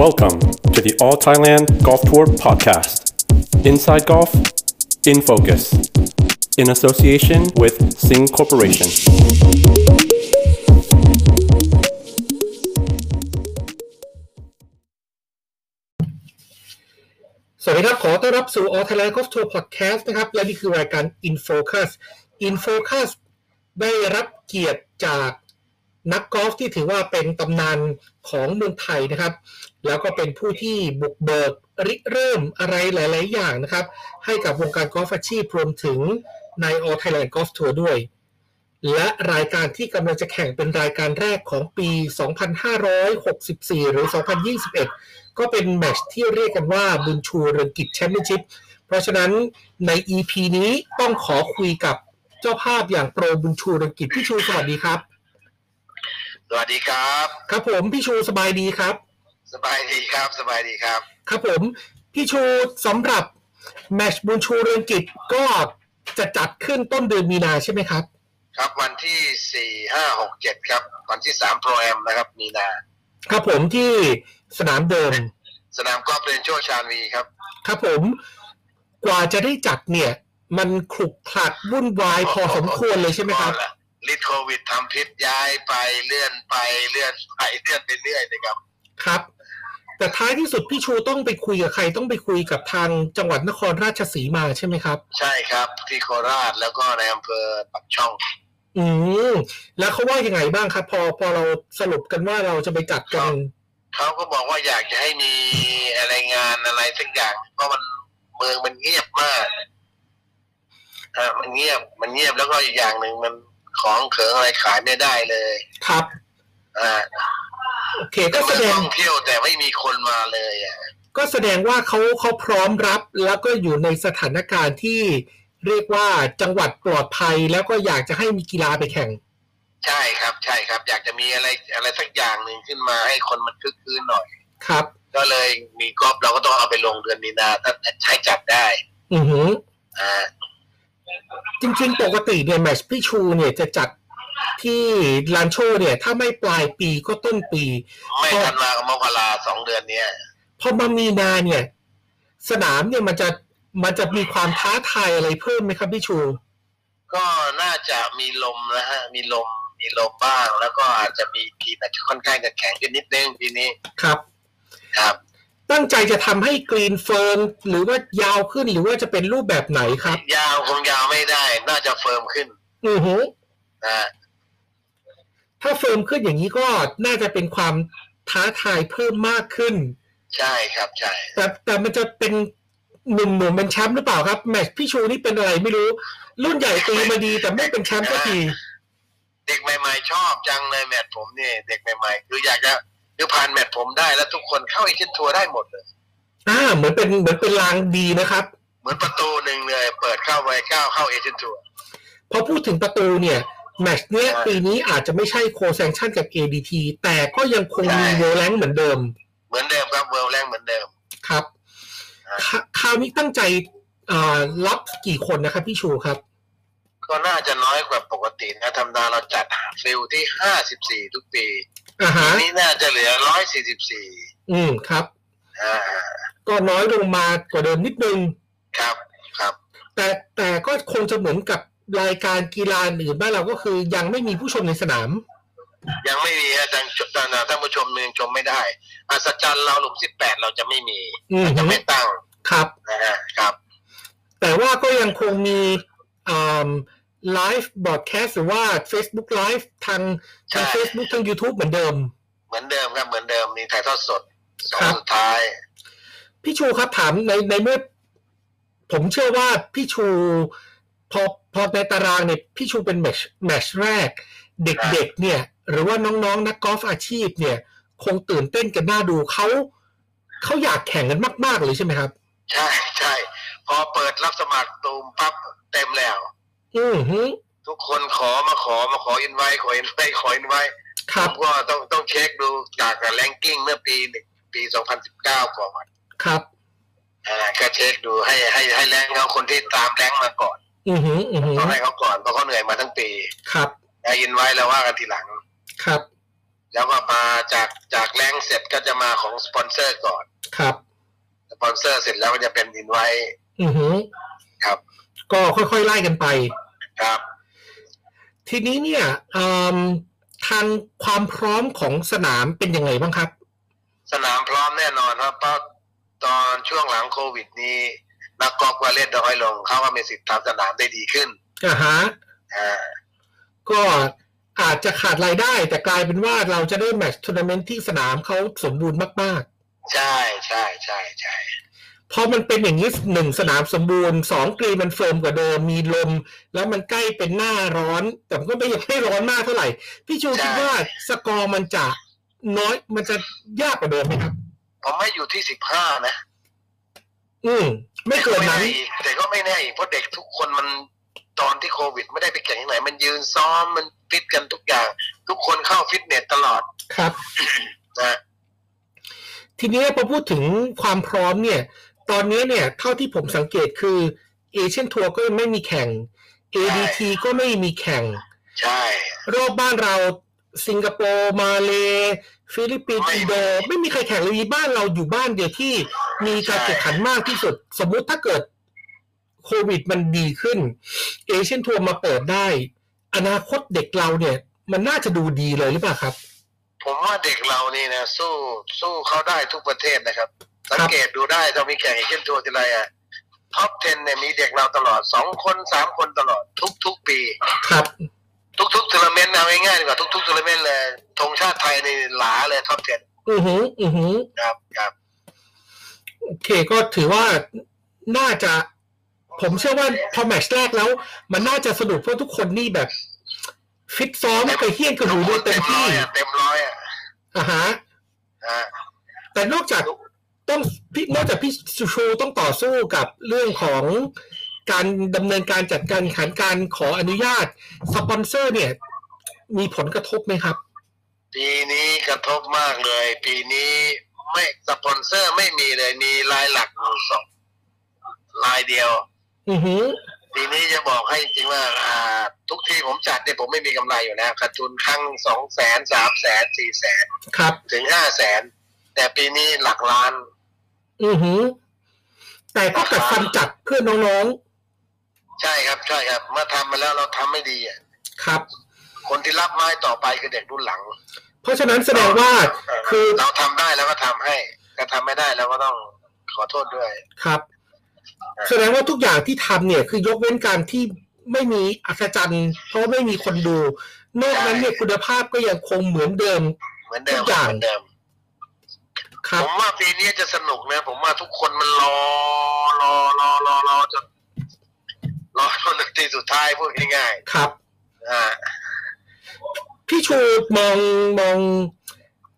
Welcome to the All Thailand Golf Tour podcast. Inside Golf, in focus, in association with Sing Corporation. สวัสดีครับ ขอต้อนรับสู่ All Thailand Golf Tour Podcast นะครับ และนี่คือรายการ In Focus In Focus ได้รับเกียรติจาก นักกอล์ฟที่ถือว่าเป็นตำนานของเมืองไทยนะครับ แล้วก็เป็นผู้ที่บุกเบิกริเริ่มอะไรหลาย ๆ อย่างนะครับ ให้กับวงการกอล์ฟอาชีพรวมถึงใน All Thailand Golf Tour ด้วย และรายการที่กำลังจะแข่งเป็นรายการแรกของปี 2564 หรือ 2021 ก็เป็นแมชที่เรียกกันว่าบุญชูเรืองกิจแชมเปี้ยนชิพเพราะฉะนั้นใน EP นี้ต้องขอคุยกับเจ้าภาพอย่างโปรบุญชูเรืองกิจพี่ชูสวัสดีครับ สวัสดีครับ ครับผมพี่ชูสบายดีครับ สบายดีครับสบายดีครับ ครับผมพี่ชูสำหรับแมตช์บุญชูเรืองกิจก็จะจัดขึ้นต้นเดือนมีนาใช่ไหมครับ ครับวันที่สี่ห้าหกเจ็ดครับ วันที่สามโปรแอมนะครับ มีนา ครับผมที่สนามเดิม สนามกอล์ฟเรนโชชานวีครับ ครับผมกว่าจะได้จัดเนี่ย มันขลุกขลักวุ่นวายพอสมควรเลยใช่ไหมครับ ลิดโควิดทำพิษย้ายไปเลื่อนไปเลื่อนไปเลื่อนไปเรื่อยเลยครับ ครับ แต่ท้ายที่สุดพี่ชูต้องไปคุยกับใครต้องไปคุยกับทางจังหวัดนครราชสีมาใช่ไหมครับ ใช่ครับ ที่โคราชแล้วก็ในอำเภอปักช่อง อืมแล้วเขาว่ายังไงบ้างครับ พอพอเราสรุปกันว่าเราจะไปจัดกันเขาก็บอกว่าอยากจะให้มีอะไรงานอะไรสักอย่างเพราะมันเมืองมันเงียบมากอ่ามันเงียบมันเงียบแล้วก็อีกอย่างหนึ่งมัน ของเขิงอะไรขายไม่ได้เลยครับอ่าโอเคก็แสดงท่องเที่ยวแต่ไม่มีคนมาเลยอะก็แสดงว่าเขาเขาพร้อมรับแล้วก็อยู่ในสถานการณ์ที่เรียกว่าจังหวัดปลอดภัยแล้วก็อยากจะให้มีกีฬาไปแข่ง ใช่ครับใช่ครับ อยากจะมีอะไรอะไรสักอย่างหนึ่งขึ้นมาให้คนมันคึกคืนหน่อยครับ ก็เลยมีกอล์ฟเราก็ต้องเอาไปลงเดือนมีนาถ้าใช้จัดได้ อือหืออ่า จริง ๆ ปกติเนี่ยแมตช์พี่ชูเนี่ยจะจัดที่ลานโชว์เนี่ย ถ้าไม่ปลายปีก็ต้นปี ไม่ทันมากับมกราสองเดือนเนี้ยพอมามีนาเนี่ย สนามเนี่ยมันจะมันจะมีความท้าทายอะไรเพิ่มไหมครับพี่ชู ก็น่าจะมีลมนะฮะ มีลมมีลมบ้าง แล้วก็อาจจะมีกรีนอาจจะค่อนข้างจะแข็งขึ้นนิดนึงปีนี้ครับ ครับ ตั้งใจจะทำให้กรีน firm หรือว่ายาวขึ้นหรือว่าจะเป็นรูปแบบไหนครับ ยาวคงยาวไม่ได้ น่าจะ firm ขึ้น อือหือนะถ้า firm ขึ้นอย่างนี้ก็น่าจะเป็นความท้าทายเพิ่มมากขึ้น ใช่ครับใช่แต่แต่มันจะเป็นหนุ่มหนุ่มๆเป็นแชมป์หรือเปล่าครับ แมตช์พี่ชูนี่เป็นอะไรไม่รู้ รุ่นใหญ่ตีมาดีแต่ไม่เป็นแชมป์สักทีเด็กใหม่ๆชอบจังเลยแมตช์ผมเนี่ยเด็กใหม่ๆคืออยากจะ คือผ่านแมตช์ผมได้แล้วทุกคนเข้า Asian Tour ได้หมดเลย อ่า เหมือนเป็นเหมือนเป็นรางดีนะครับ เหมือนประตูหนึ่งเลย เปิดเข้าไปก้าวเข้า Asian Tour พอพูดถึงประตูเนี่ยแมตช์เนี้ยใช่ปีนี้อาจจะไม่ใช่ co-sanction กับ ADT แต่ก็ยังคงมีใช้ World Rank เหมือนเดิม เหมือนเดิมครับ World Rank เหมือนเดิมครับอ่าคคราวนี้ตั้งใจอ่ารับกี่คนนะครับพี่ชูครับ ก็น่าจะน้อยกว่าปกตินะธรรมดาเราจัด field ที่ห้าสิบสี่ทุกปี อ่าฮะปีนี้น่าจะเหลือร้อยสี่สิบสี่อืมครับ อ่า ก็น้อยลงมากว่าเดิมนิดนึง ครับ ครับ แต่แต่ก็คงจะเหมือนกับรายการกีฬาอื่นบ้านเราก็คือยังไม่มีผู้ชมในสนาม ยังไม่มีอาจารย์ท่านท่านผู้ชมหนึ่งชมไม่ได้ อัศจรรย์เราหลุมสิบแปดเราจะไม่มีอืมจะไม่ตั้ง ครับ นะฮะ ครับ แต่ว่าก็ยังคงมี ไลฟ์บอดแคสต์หรือว่า Facebook Live ทางทางใช่ Facebook ทาง YouTube เหมือนเดิม เหมือนเดิมครับเหมือนเดิมมีถ่ายทอดสดสองครับสุดท้าย พี่ชูครับถามในในเมื่อ ผมเชื่อว่าพี่ชูพอพอในตารางเนี่ยพี่ชูเป็นแมตช์แมตช์แรก เด็กๆเนี่ย หรือว่าน้องๆ นักกอล์ฟอาชีพเนี่ย คงตื่นเต้นกันน่าดูเขาเขาอยากแข่งกันมาก ๆ เลยใช่ไหมครับ ใช่ใช่พอเปิดรับสมัครตูมปั๊บเต็มแล้ว อือฮึทุกคนขอมาขอมาขออินไว้ขออินไว้ขออินไว้ครับผมก็ต้องต้องเช็คดูจากแรงกิ้งเมื่อปีหนึ่งปี2019ก่อนครับอ่าก็เช็คดูให้ให้ให้ rank เขาคนที่ตาม rank มาก่อน อือฮึอือฮึต้องให้เขาก่อนเพราะเขาเหนื่อยมาทั้งปีครับไอ้ invite แล้วว่ากันทีหลังครับ แล้วก็มาจากจาก rank เสร็จก็จะมาของสปอนเซอร์ก่อนครับสปอนเซอร์เสร็จแล้วก็จะเป็นอินไว้ อือหือครับ ก็ค่อยๆไล่กันไป ครับ ทีนี้เนี่ยเอิ่มทางความพร้อมของสนามเป็นยังไงบ้างครับ สนามพร้อมแน่นอนครับเพราะตอนช่วงหลังโควิดนี้ นักกอล์ฟก็เล่นน้อยลง เขาก็มีสิทธิ์ทำสนามได้ดีขึ้นอ่าฮะอ่าก็อาจจะขาดรายได้ แต่กลายเป็นว่าเราจะได้แมตช์ทัวร์นาเมนต์ที่สนามเขาสมบูรณ์มากใช่ใช่ใช่ใช่ๆ พอมันเป็นอย่างนี้หนึ่งสนามสมบูรณ์สองกรีนมัน firm กว่าเดิมมีลม แล้วมันใกล้เป็นหน้าร้อน แต่มันก็ไม่ยังไม่ร้อนมากเท่าไหร่ พี่ชูคิดว่าสกอร์มันจะน้อยมันจะยากกว่าเดิมไหมครับผมไม่อยู่ที่สิบห้านะ อืม ไม่เกินนั้นแต่อีกแต่ก็ไม่แน่อีกเพราะเด็กทุกคนมันตอนที่โควิด ไม่ได้ไปแข่งที่ไหน มันยืนซ้อมมันฟิตกันทุกอย่าง ทุกคนเข้าฟิตเนสตลอดครับนะทีนี้พอพูดถึงความพร้อมเนี่ย ตอนนี้เนี่ยเท่าที่ผมสังเกตคือ Asian Tour ก็ยังไม่มีแข่ง ADT ก็ไม่มีแข่ง ใช่รอบบ้านเราสิงคโปร์มาเล ฟิลิปปินส์ไม่อินโดไม่มีใครแข่งเลยมีบ้านเราอยู่บ้านเดียวที่มีการแข่งขันมากที่สุด สมมุติถ้าเกิดโควิดมันดีขึ้น Asian Tour มาเปิดได้ อนาคตเด็กเราเนี่ย มันน่าจะดูดีเลยหรือเปล่าครับ ผมว่าเด็กเรานี่นะสู้สู้เขาได้ทุกประเทศนะครับ สังเกตดูได้เรามีแข่ง Asian Tour ทีไรอะtop 10 เนี่ยมีเด็กเราตลอดสองคนสามคนตลอด ทุกทุกๆปี ครับ ทุกๆทัวร์นาเมนต์เอาง่ายๆดีกว่าทุกๆทัวร์นาเมนต์เลยธงชาติไทยนี่หราเลย top 10 อือหืออือหือครับครับโอเคก็ถือว่าน่าจะ ผมเชื่อว่าพอแมตช์แรกแล้ว มันน่าจะสนุกเพราะทุกคนนี่แบบ ฟิตซ้อมไปเฮี้ยนกระหูด้วยเต็มร้ที่อยอะเต็มร้อยอะอ่าฮะนะแต่นอกจาก ต้องพี่นอกจากพี่ชูต้องต่อสู้กับเรื่องของการดำเนินการจัดการแข่งขันการขออนุญาตสปอนเซอร์เนี่ย มีผลกระทบไหมครับ ปีนี้กระทบมากเลย ปีนี้ไม่สปอนเซอร์ไม่มีเลยมีรายหลักอยู่สองรายเดียว อือหือปีนี้จะบอกให้จริงๆว่า อ่า ทุกที่ผมจัดเนี่ยผมไม่มีกำไรอยู่แล้วขาดทุนครั้งสองแสนสามแสนสี่แสนครับ ถึงห้าแสน แต่ปีนี้หลักล้าน อือหือ แต่ก็กัดฟันจัดเพื่อน้องใช่ครับ ใช่ครับ เมื่อทำมาแล้วเราทำไม่ดีอะๆครับ คนที่รับไม้ต่อไปคือเด็กรุ่นหลัง เพราะฉะนั้นแสดงว่าคือเราทำได้แล้วก็ทำให้ถ้าทำไม่ได้เราก็ต้องขอโทษด้วยครับ แสดงว่าทุกอย่างที่ทำเนี่ยคือยกเว้นการที่ไม่มีอัศจรรย์เพราะไม่มีคนดู นอกนั้นเนี่ยคุณภาพก็ยังคงเหมือนเดิม เหมือนเดิมทุกอย่างเหมือนเดิมครั ผบมว่าปีนี้จะสนุกนะ ผมว่าทุกคนมันรอรอรอรอรอจนรอจนนาทีสุดท้ายพูดง่ายครับๆอ่าพี่ชูมองมอง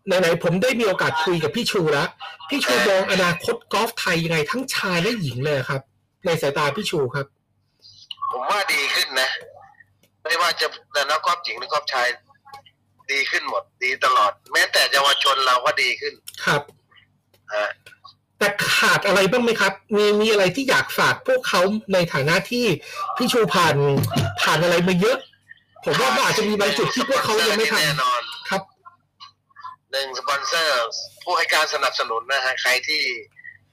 ไหนๆผมได้มีโอกาสคุยกับพี่ชูแล้วพี่ชูมองอนาคตกอล์ฟไทยยังไงทั้งชายและหญิงเลยครับ ในสายตาพี่ชูครับ ผมว่าดีขึ้นนะ ไม่ว่าจะนักกอล์ฟหญิงหรือกอล์ฟชาย ดีขึ้นหมด ดีตลอด แม้แต่เยาวชนเราก็ดีขึ้นครับอ่าแต่ขาดอะไรบ้างไหมครับ มีมีอะไรที่อยากฝากพวกเขาในฐานะที่พี่ชูผ่านผ่านอะไรมาเยอะ ผมว่ามันอาจจะมีบางจุดที่พวกเขายังไม่ทแน่นอนำครับหนึ่งสปอนเซอร์ ผู้ให้การสนับสนุนนะฮะใครที่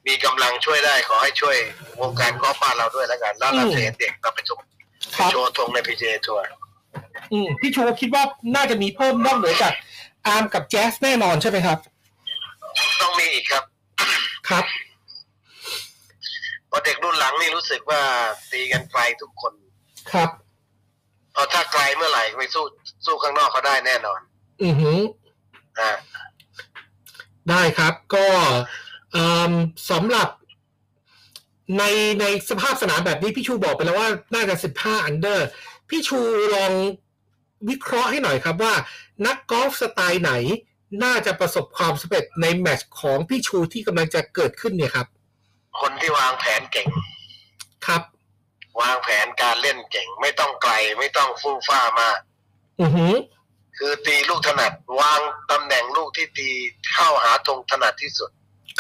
มีกำลังช่วยได้ขอให้ช่วยวงการกอล์ฟบ้านเราด้วยแล้วกันแล้วเราอืมจะเห็นเด็กเราไปชมครับโชว์ธงในพีเจทัวร์ อืมพี่ชูคิดว่าน่าจะมีเพิ่มนอกเหนือจากอาร์มกับแจ๊สแน่นอนใช่ไหมครับ ต้องมีอีกครับ ครับเพราะเด็กรุ่นหลังนี่รู้สึกว่าตีกันไกลทุกคน ครับเพราะถ้าไกลเมื่อไหร่ไปสู้สู้ข้างนอกเขาได้แน่นอน อือหืออ่าได้ครับก็เอิ่มสำหรับในในสภาพสนามแบบนี้พี่ชูบอกไปแล้วว่าน่าจะ 15 อันเดอร์ พี่ชูลอง วิเคราะห์ให้หน่อยครับว่า นักกอล์ฟสไตล์ไหน น่าจะประสบความสำเร็จในแมตช์ของพี่ชูที่กำลังจะเกิดขึ้นเนี่ยครับ คนที่วางแผนเก่งครับ วางแผนการเล่นเก่ง ไม่ต้องไกลไม่ต้องฟู่ฟ้ามากอือหือคือตีลูกถนัดวางตำแหน่งลูกที่ตีเข้าหาธงถนัดที่สุด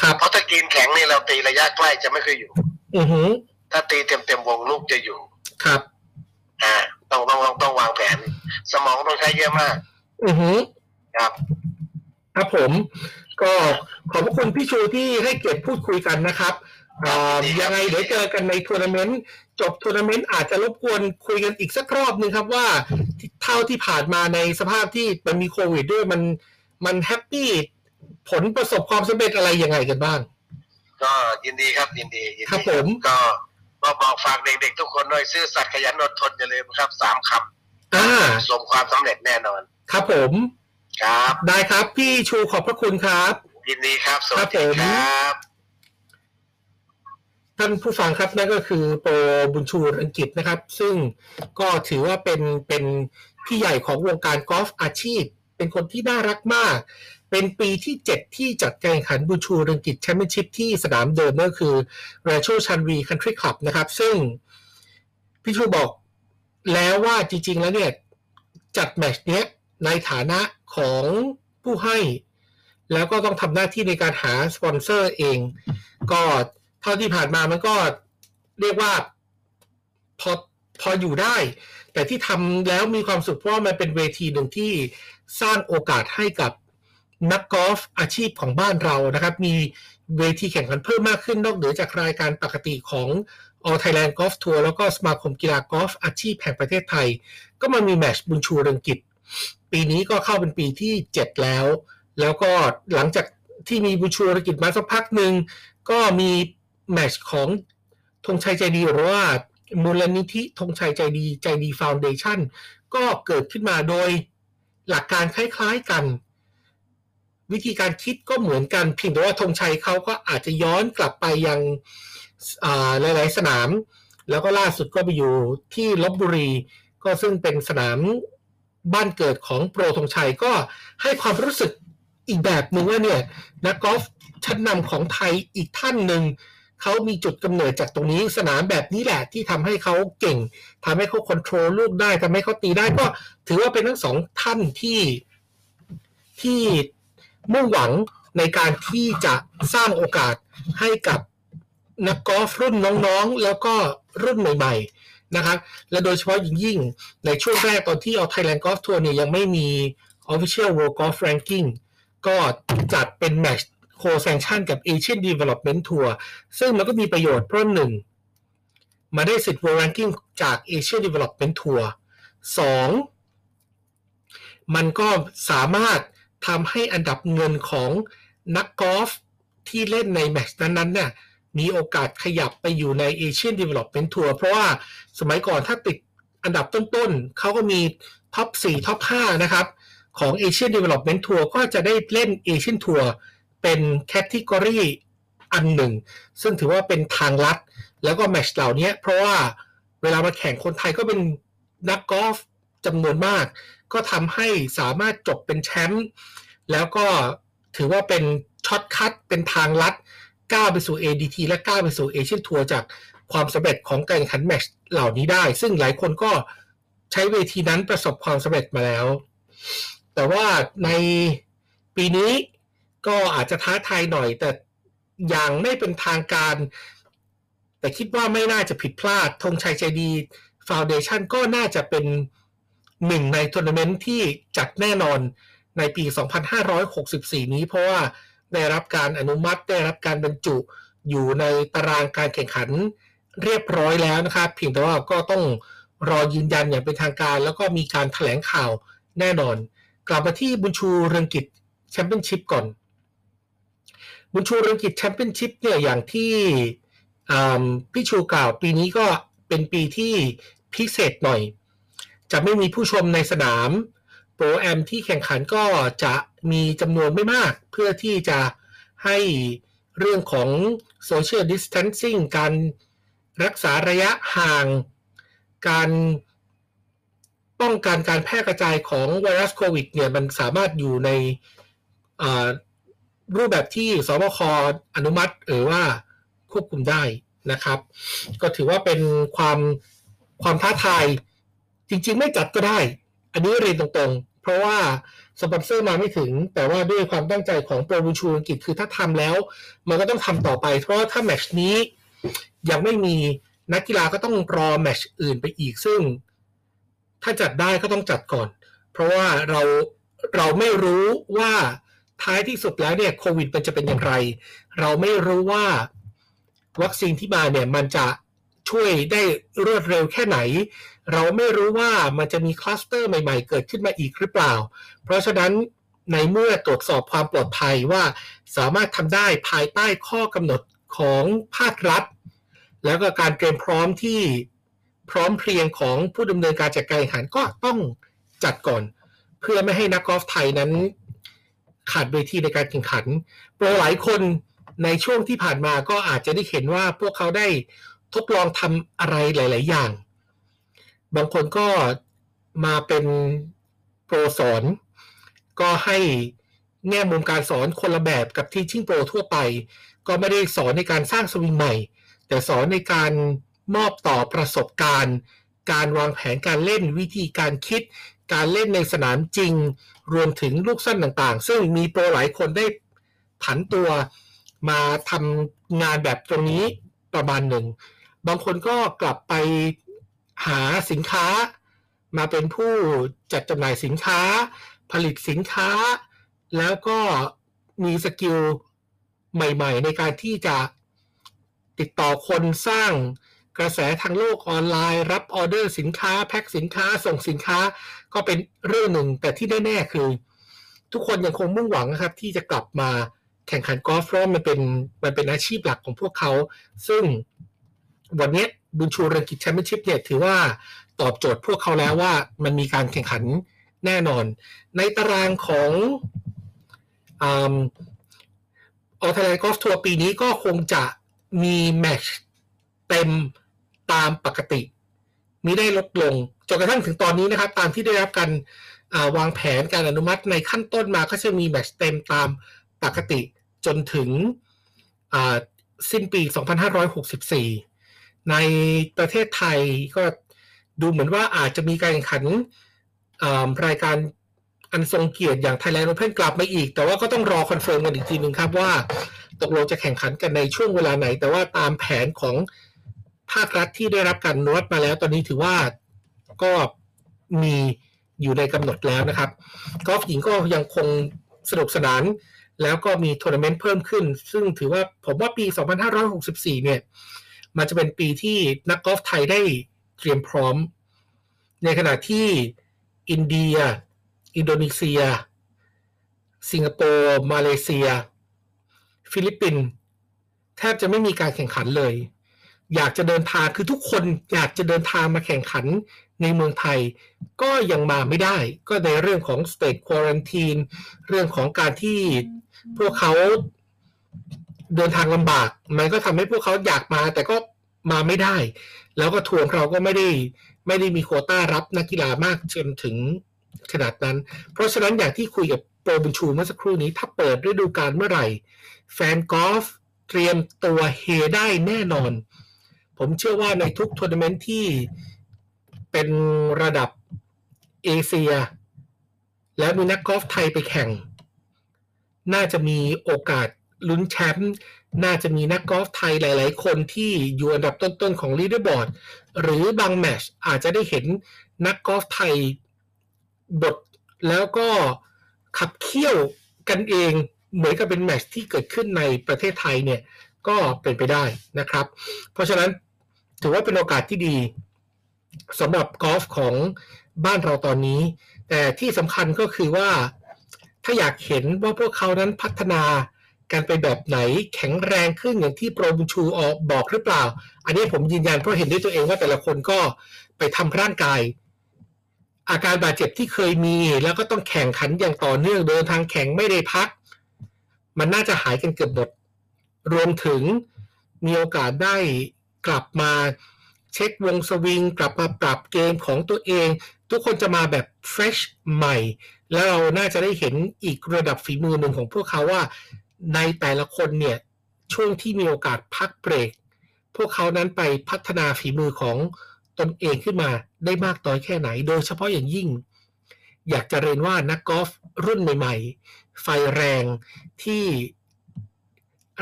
ครับ เพราะถ้ากินแข็งนี่เราตีระยะใกล้จะไม่เคอยอยู่ อือหือถ้าตีเต็มเต็มๆวงลูกจะอยู่ครับ อ่า ต้องต้องต้องต้องวางแผน สมองต้องใช้เยอะมาก อือหือครับผม ก็ขอบพระคุณพี่ชูที่ให้เกียรติพูดคุยกันนะครับอ่ายังไงเดี๋ยวเจอกันในทัวร์นาเมนต์จบทัวร์นาเมนต์อาจจะรบกวนคุยกันอีกสักรอบหนึ่งครับว่าเท่าที่ผ่านมาในสภาพที่มันมีโควิดด้วยมันมัน happy ผลประสบความสำเร็จอะไรยังไงกันบ้าง ก็ยินดีครับยินดียินดีครับผมก็ ก็บอกฝากเด็กๆทุกคนด้วยซื่อสัตย์ขยันอดทนอย่าลืมครับสามคำประสบความสำเร็จแน่นอน ครับผม ครับ ได้ครับพี่ชูขอบพระคุณครับ ยินดีครับ สวัสครัดีบผมครับ ท่านผู้ฟังครับนั่นก็คือโปรบุญชูอังกฤษนะครับ ซึ่งก็ถือว่าเป็นเป็นพี่ใหญ่ของวงการกอล์ฟอาชีพ เป็นคนที่น่ารักมาก เป็นปีที่ 7 ที่จัดการแข่งขันบุญชูอังกฤษแชมเปี้ยนชิพที่สนามเดิมก็คือ r a c h o c h a n v i Country Club นะครับ ซึ่งพี่ชูบอกแล้วว่าจริง ๆ แล้วเนี่ย จัดแมตช์เนี้ยในฐานะของผู้ให้ แล้วก็ต้องทำหน้าที่ในการหาสปอนเซอร์เอง ก็เท่าที่ผ่านมามันก็เรียกว่าพอพออยู่ได้ แต่ที่ทำแล้วมีความสุขเพราะมันเป็นเวทีหนึ่งที่สร้างโอกาสให้กับ นักกอล์ฟอาชีพของบ้านเรานะครับ มีเวทีแข่งขันเพิ่มมากขึ้นนอกเหนือจากรายการปกติของ All Thailand Golf Tour แล้วก็สมาคมกีฬากอล์ฟอาชีพแห่งประเทศไทย ก็มามีแมชบุญชูเรืองกิจ ปีนี้ก็เข้าเป็นปีที่ 7 แล้ว แล้วก็หลังจากที่มีบุญชูเรืองกิจมาสักพักหนึ่งก็มีแมชของธงชัยใจดีหรือว่ามูลนิธิธงชัยใจดีใจดีฟาวเดชั่นก็เกิดขึ้นมาโดยหลักการคล้ายๆกัน วิธีการคิดก็เหมือนกันเพียงแต่ว่าธงชัยเขาก็อาจจะย้อนกลับไปยังหลาย ๆ สนาม แล้วก็ล่าสุดก็ไปอยู่ที่ลบบุรี ก็ซึ่งเป็นสนามบ้านเกิดของโปรธงชัยก็ให้ความรู้สึกอีกแบบหนึ่งว่าเนี่ยนักกอล์ฟชั้นนำของไทยอีกท่านหนึ่งเขามีจุดกำเนิดจากตรงนี้สนามแบบนี้แหละที่ทำให้เขาเก่งทำให้เขาควบคุมลูกได้ทำให้เขาตีได้ก็ถือว่าเป็นทั้งสองท่านที่ที่ มุ่งหวังในการที่จะสร้างโอกาสให้กับนักกอล์ฟรุ่นน้องๆ แล้วก็รุ่นใหม่ๆนะครับและโดยเฉพาะยิ่งยิ่งในช่วงแรกตอนที่เอา Thailand Golf Tour เนี่ยยังไม่มี Official World Golf Ranking ก็จัดเป็นแมตช์โคแซงชั่นกับ Asian Development Tour ซึ่งมันก็มีประโยชน์เพราะหนึ่งมาได้สิทธิ์ World Ranking จาก Asian Development Tour สองมันก็สามารถ ทำให้อันดับเงินของนักกอล์ฟที่เล่นในแมตช์นั้นๆเนี่ยมีโอกาสขยับไปอยู่ใน Asian Development Tour เพราะว่าสมัยก่อนถ้าติดอันดับต้นๆเขาก็มี top 4 top 5 นะครับ ของ Asian Development Tour ก็จะได้เล่น Asian Tour เป็นแคตต g o r y อันหนึ่ง ซึ่งถือว่าเป็นทางลัด แล้วก็แมตช์เหล่านี้เพราะว่าเวลามาแข่งคนไทยก็เป็นนักกอล์ฟ จำนวนมาก ก็ทำให้สามารถจบเป็นแชมป์แล้วก็ถือว่าเป็น shortcut เป็นทางลัดก้าวไปสู่ ADT และก้าวไปสู่ Asian Tour จากความสำเร็จของการแข่งขันแมตช์เหล่านี้ได้ ซึ่งหลายคนก็ใช้เวทีนั้นประสบความสำเร็จมาแล้ว แต่ว่าในปีนี้ก็อาจจะท้าทายหน่อย แต่อย่างไม่เป็นทางการ แต่คิดว่าไม่น่าจะผิดพลาดธงชัยใจดี Foundation ก็น่าจะเป็น หนึ่งในทัวร์นาเมนต์ที่จัดแน่นอนในปี 2564 นี้เพราะว่าได้รับการอนุมัติได้รับการบรรจุอยู่ในตารางการแข่งขันเรียบร้อยแล้วนะครับเพียงแต่ว่าก็ต้องรอยืนยันอย่างเป็นทางการ แล้วก็มีการแถลงข่าวแน่นอน กลับมาที่บุญชูเรืองกิจแชมเปี้ยนชิพก่อน บุญชูเรืองกิจแชมเปี้ยนชิพเนี่ยอย่างที่พี่ชูกล่าวปีนี้ก็เป็นปีที่พิเศษหน่อย จะไม่มีผู้ชมในสนาม โปรแอมที่แข่งขันก็จะมีจำนวนไม่มาก เพื่อที่จะให้เรื่องของ Social Distancing การรักษาระยะห่าง การป้องกันการแพร่กระจายของไวรัสโควิดเนี่ยมันสามารถอยู่ในรูปแบบที่สบคอนุมัติหรือว่าควบคุมได้นะครับ ก็ถือว่าเป็นความความท้าทาย จริง ๆ ไม่จัดก็ได้ อันนี้เรียนตรงๆ เพราะว่าสปอนเซอร์มาไม่ถึง แต่ว่าด้วยความตั้งใจของโปรบูชูอังกฤษคือถ้าทำแล้ว มันก็ต้องทำต่อไป เพราะถ้าแมชนี้ยังไม่มีนักกีฬาก็ต้องรอแมชอื่นไปอีกซึ่ง ถ้าจัดได้ก็ต้องจัดก่อน เพราะว่าเราเราไม่รู้ว่าท้ายที่สุดแล้วเนี่ยโควิดมันจะเป็นอย่างไร เราไม่รู้ว่าวัคซีนที่มาเนี่ยมันจะ ช่วยได้รวดเร็วแค่ไหน เราไม่รู้ว่ามันจะมีคลัสเตอร์ใหม่ๆ เกิดขึ้นมาอีกหรือเปล่า เพราะฉะนั้นในเมื่อตรวจสอบความปลอดภัยว่าสามารถทำได้ภายใต้ข้อกำหนดของภาครัฐ แล้วก็การเตรียมพร้อมที่พร้อมเพรียงของผู้ดำเนินการจัดการแข่งขันก็ต้องจัดก่อน เพื่อไม่ให้นักกอล์ฟไทยนั้น ขาดเวทีในการแข่งขันโปรหลายคนในช่วงที่ผ่านมาก็อาจจะได้เห็นว่าพวกเขาได้ ทดลองทำอะไรหลาย ๆ อย่าง บางคนก็มาเป็นโปรสอน ก็ให้แง่มุมการสอนคนละแบบกับที่ชิ่งโปรทั่วไป ก็ไม่ได้สอนในการสร้างสวิงใหม่ แต่สอนในการมอบต่อประสบการณ์ การวางแผนการเล่นวิธีการคิด การเล่นในสนามจริง รวมถึงลูกสั้นต่าง ๆ ซึ่งมีโปรหลายคนได้ผันตัวมาทำงานแบบตรงนี้ประมาณหนึ่ง บางคนก็กลับไปหาสินค้า มาเป็นผู้จัดจำหน่ายสินค้า ผลิตสินค้า แล้วก็มี skill ใหม่ๆ ในการที่จะติดต่อคนสร้างกระแสทางโลกออนไลน์ รับออเดอร์สินค้า แพ็คสินค้าส่งสินค้าก็เป็นเรื่องหนึ่ง แต่ที่แน่ๆคือ ทุกคนยังคงมุ่งหวังนะครับ ที่จะกลับมาแข่งขันกอล์ฟเพราะมันเป็นมันเป็นอาชีพหลักของพวกเขา ซึ่ง วันนี้บุญชูเรกิจแชมเปี้ยนชิพเนี่ยถือว่าตอบโจทย์พวกเขาแล้วว่ามันมีการแข่งขันแน่นอน ในตารางของออเทไลกอล์ฟทัวร์ปีนี้ก็คงจะมีแมชเต็มตามปกติ มีได้ลดลงจนกระทั่งถึงตอนนี้นะครับ ตามที่ได้รับการวางแผนการอนุมัติในขั้นต้นมาก็จะมีแมชเต็มตามปกติจนถึงสิ้นปี 2564 ในประเทศไทยก็ดูเหมือนว่าอาจจะมีการแข่งขันรายการอันทรงเกียรติอย่าง Thailand Open กลับมาอีก แต่ว่าก็ต้องรอ confirm กันอีกทีหนึ่งครับว่าตกลงจะแข่งขันกันในช่วงเวลาไหน แต่ว่าตามแผนของภาครัฐที่ได้รับการนวดมาแล้ว ตอนนี้ถือว่าก็มีอยู่ในกำหนดแล้วนะครับกอล์ฟหญิงก็ยังคงสนุกสนาน แล้วก็มีทัวร์นาเมนต์เพิ่มขึ้น ซึ่งถือว่าผมว่าปี 2564 เนี่ย มันจะเป็นปีที่นักกอล์ฟไทยได้เตรียมพร้อม ในขณะที่อินเดีย อินโดนีเซีย สิงคโปร์ มาเลเซีย ฟิลิปปินส์แทบจะไม่มีการแข่งขันเลย อยากจะเดินทางคือทุกคนอยากจะเดินทางมาแข่งขันในเมืองไทยก็ยังมาไม่ได้ ก็ในเรื่องของ state quarantine เรื่องของการที่พวกเขา เดินทางลำบาก มันก็ทำให้พวกเขาอยากมา แต่ก็มาไม่ได้ แล้วก็ทัวร์เราก็ไม่ได้ไม่ได้มีโควต้ารับนักกีฬามากจนถึงขนาดนั้น เพราะฉะนั้นอย่างที่คุยกับโปรบุญชูเมื่อสักครู่นี้ ถ้าเปิดฤดูกาลเมื่อไหร่ แฟนกอล์ฟเตรียมตัวเฮได้แน่นอน ผมเชื่อว่าในทุกทัวร์นาเมนต์ที่เป็นระดับเอเชีย แล้วมีนักกอล์ฟไทยไปแข่ง น่าจะมีโอกาส ลุ้นแชมป์น่าจะมีนักกอล์ฟไทยหลาย ๆ คนที่อยู่อันดับต้น ๆ ของ leaderboard หรือบางแมตช์อาจจะได้เห็นนักกอล์ฟไทยบทแล้วก็ขับเคี่ยวกันเองเหมือนกับเป็นแมชที่เกิดขึ้นในประเทศไทยเนี่ยก็เป็นไปได้นะครับ เพราะฉะนั้นถือว่าเป็นโอกาสที่ดีสำหรับกอล์ฟของบ้านเราตอนนี้ แต่ที่สำคัญก็คือว่าถ้าอยากเห็นว่าพวกเขานั้นพัฒนา การไปแบบไหนแข็งแรงขึ้นอย่างที่โปรบุญชูออกบอกหรือเปล่า อันนี้ผมยืนยันเพราะเห็นด้วยตัวเองว่าแต่ละคนก็ไปทำร่างกาย อาการบาดเจ็บที่เคยมี แล้วก็ต้องแข่งขันอย่างต่อเนื่องเดินทางแข่งไม่ได้พัก มันน่าจะหายกันเกือบหมดรวมถึงมีโอกาสได้กลับมาเช็ควงสวิง กลับมาปรับเกมของตัวเอง ทุกคนจะมาแบบเฟรชใหม่ แล้วเราน่าจะได้เห็นอีกระดับฝีมือหนึ่งของพวกเขาว่า ในแต่ละคนเนี่ยช่วงที่มีโอกาสพักเบรก พวกเขานั้นไปพัฒนาฝีมือของตนเองขึ้นมาได้มากน้อยแค่ไหน โดยเฉพาะอย่างยิ่ง อยากจะเรียนว่านักกอล์ฟรุ่นใหม่ๆ ไฟแรงที่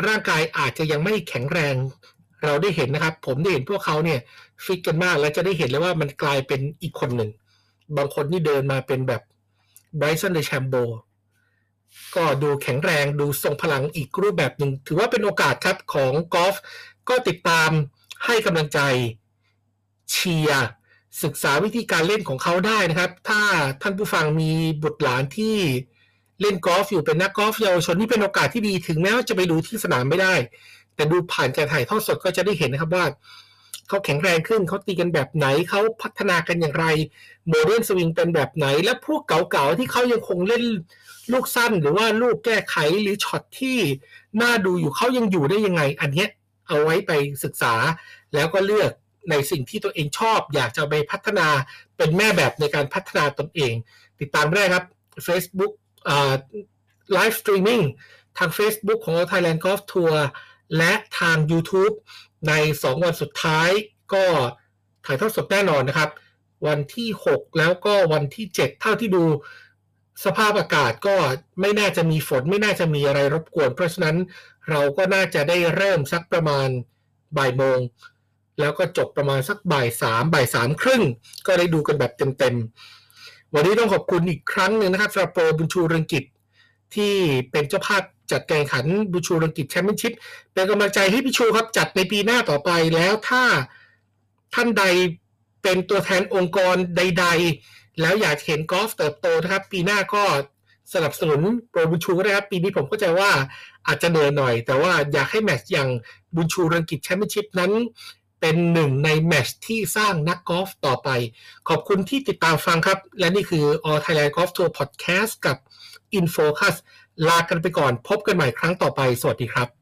ร่างกายอาจจะยังไม่แข็งแรง เราได้เห็นนะครับ ผมได้เห็นพวกเขาเนี่ยฟิตกันมากและจะได้เห็นเลยว่ามันกลายเป็นอีกคนหนึ่ง บางคนนี่เดินมาเป็นแบบ Bryson DeChambeau ก็ดูแข็งแรงดูทรงพลังอีกรูปแบบหนึ่งถือว่าเป็นโอกาสครับของกอล์ฟก็ติดตามให้กำลังใจเชียร์ศึกษาวิธีการเล่นของเขาได้นะครับ ถ้าท่านผู้ฟังมีบุตรหลานที่เล่นกอล์ฟอยู่เป็นนักกอล์ฟเยาวชนนี่เป็นโอกาสที่ดีถึงแม้ว่าจะไปดูที่สนามไม่ได้ แต่ดูผ่านการถ่ายทอดสดก็จะได้เห็นนะครับว่า เขาแข็งแรงขึ้นเขาตีกันแบบไหนเขาพัฒนากันอย่างไรโมเดิร์นสวิงเป็นแบบไหน และพวกเก่าๆที่เขายังคงเล่น ลูกสั้นหรือว่าลูกแก้ไขหรือช็อตที่น่าดูอยู่เขายังอยู่ได้ยังไง อันเนี้ยเอาไว้ไปศึกษาแล้วก็เลือกในสิ่งที่ตัวเองชอบ อยากจะไปพัฒนาเป็นแม่แบบในการพัฒนาตนเอง ติดตามได้ครับ Facebook live streaming ทาง Facebook ของ Thailand Golf Tour และทาง YouTube ใน 2 วันสุดท้ายก็ถ่ายทอดสดแน่นอนนะครับ วันที่ 6 แล้วก็วันที่ 7 เท่าที่ดู สภาพอากาศก็ไม่น่าจะมีฝน ไม่น่าจะมีอะไรรบกวน เพราะฉะนั้นเราก็น่าจะได้เริ่มสักประมาณบ่ายโมง แล้วก็จบประมาณสักบ่ายสามบ่ายสามครึ่ง ก็ได้ดูกันแบบเต็มๆ วันนี้ต้องขอบคุณอีกครั้งหนึ่งนะครับสำหรับโปรบุญชูเรืองกิจที่เป็นเจ้าภาพจัดแข่งขันบุญชูเรืองกิจแชมเปี้ยนชิพเป็นกำลังใจให้พี่ชูครับจัดในปีหน้าต่อไปแล้วถ้าท่านใดเป็นตัวแทนองค์กรใด ๆ แล้วอยากเห็นกอล์ฟเติบโตนะครับ ปีหน้าก็สนับสนุนโปรบุญชูก็ได้ครับ ปีนี้ผมเข้าใจว่าอาจจะเหนื่อยหน่อย แต่ว่าอยากให้แมตช์อย่างบุญชูรืองกิจแชมเปี้ยนชิพนั้น เป็นหนึ่งในแมตช์ที่สร้างนักกอล์ฟต่อไป ขอบคุณที่ติดตามฟังครับ และนี่คือ All Thailand Golf Tour Podcast กับ Infocus ลากันไปก่อนพบกันใหม่ครั้งต่อไป สวัสดีครับ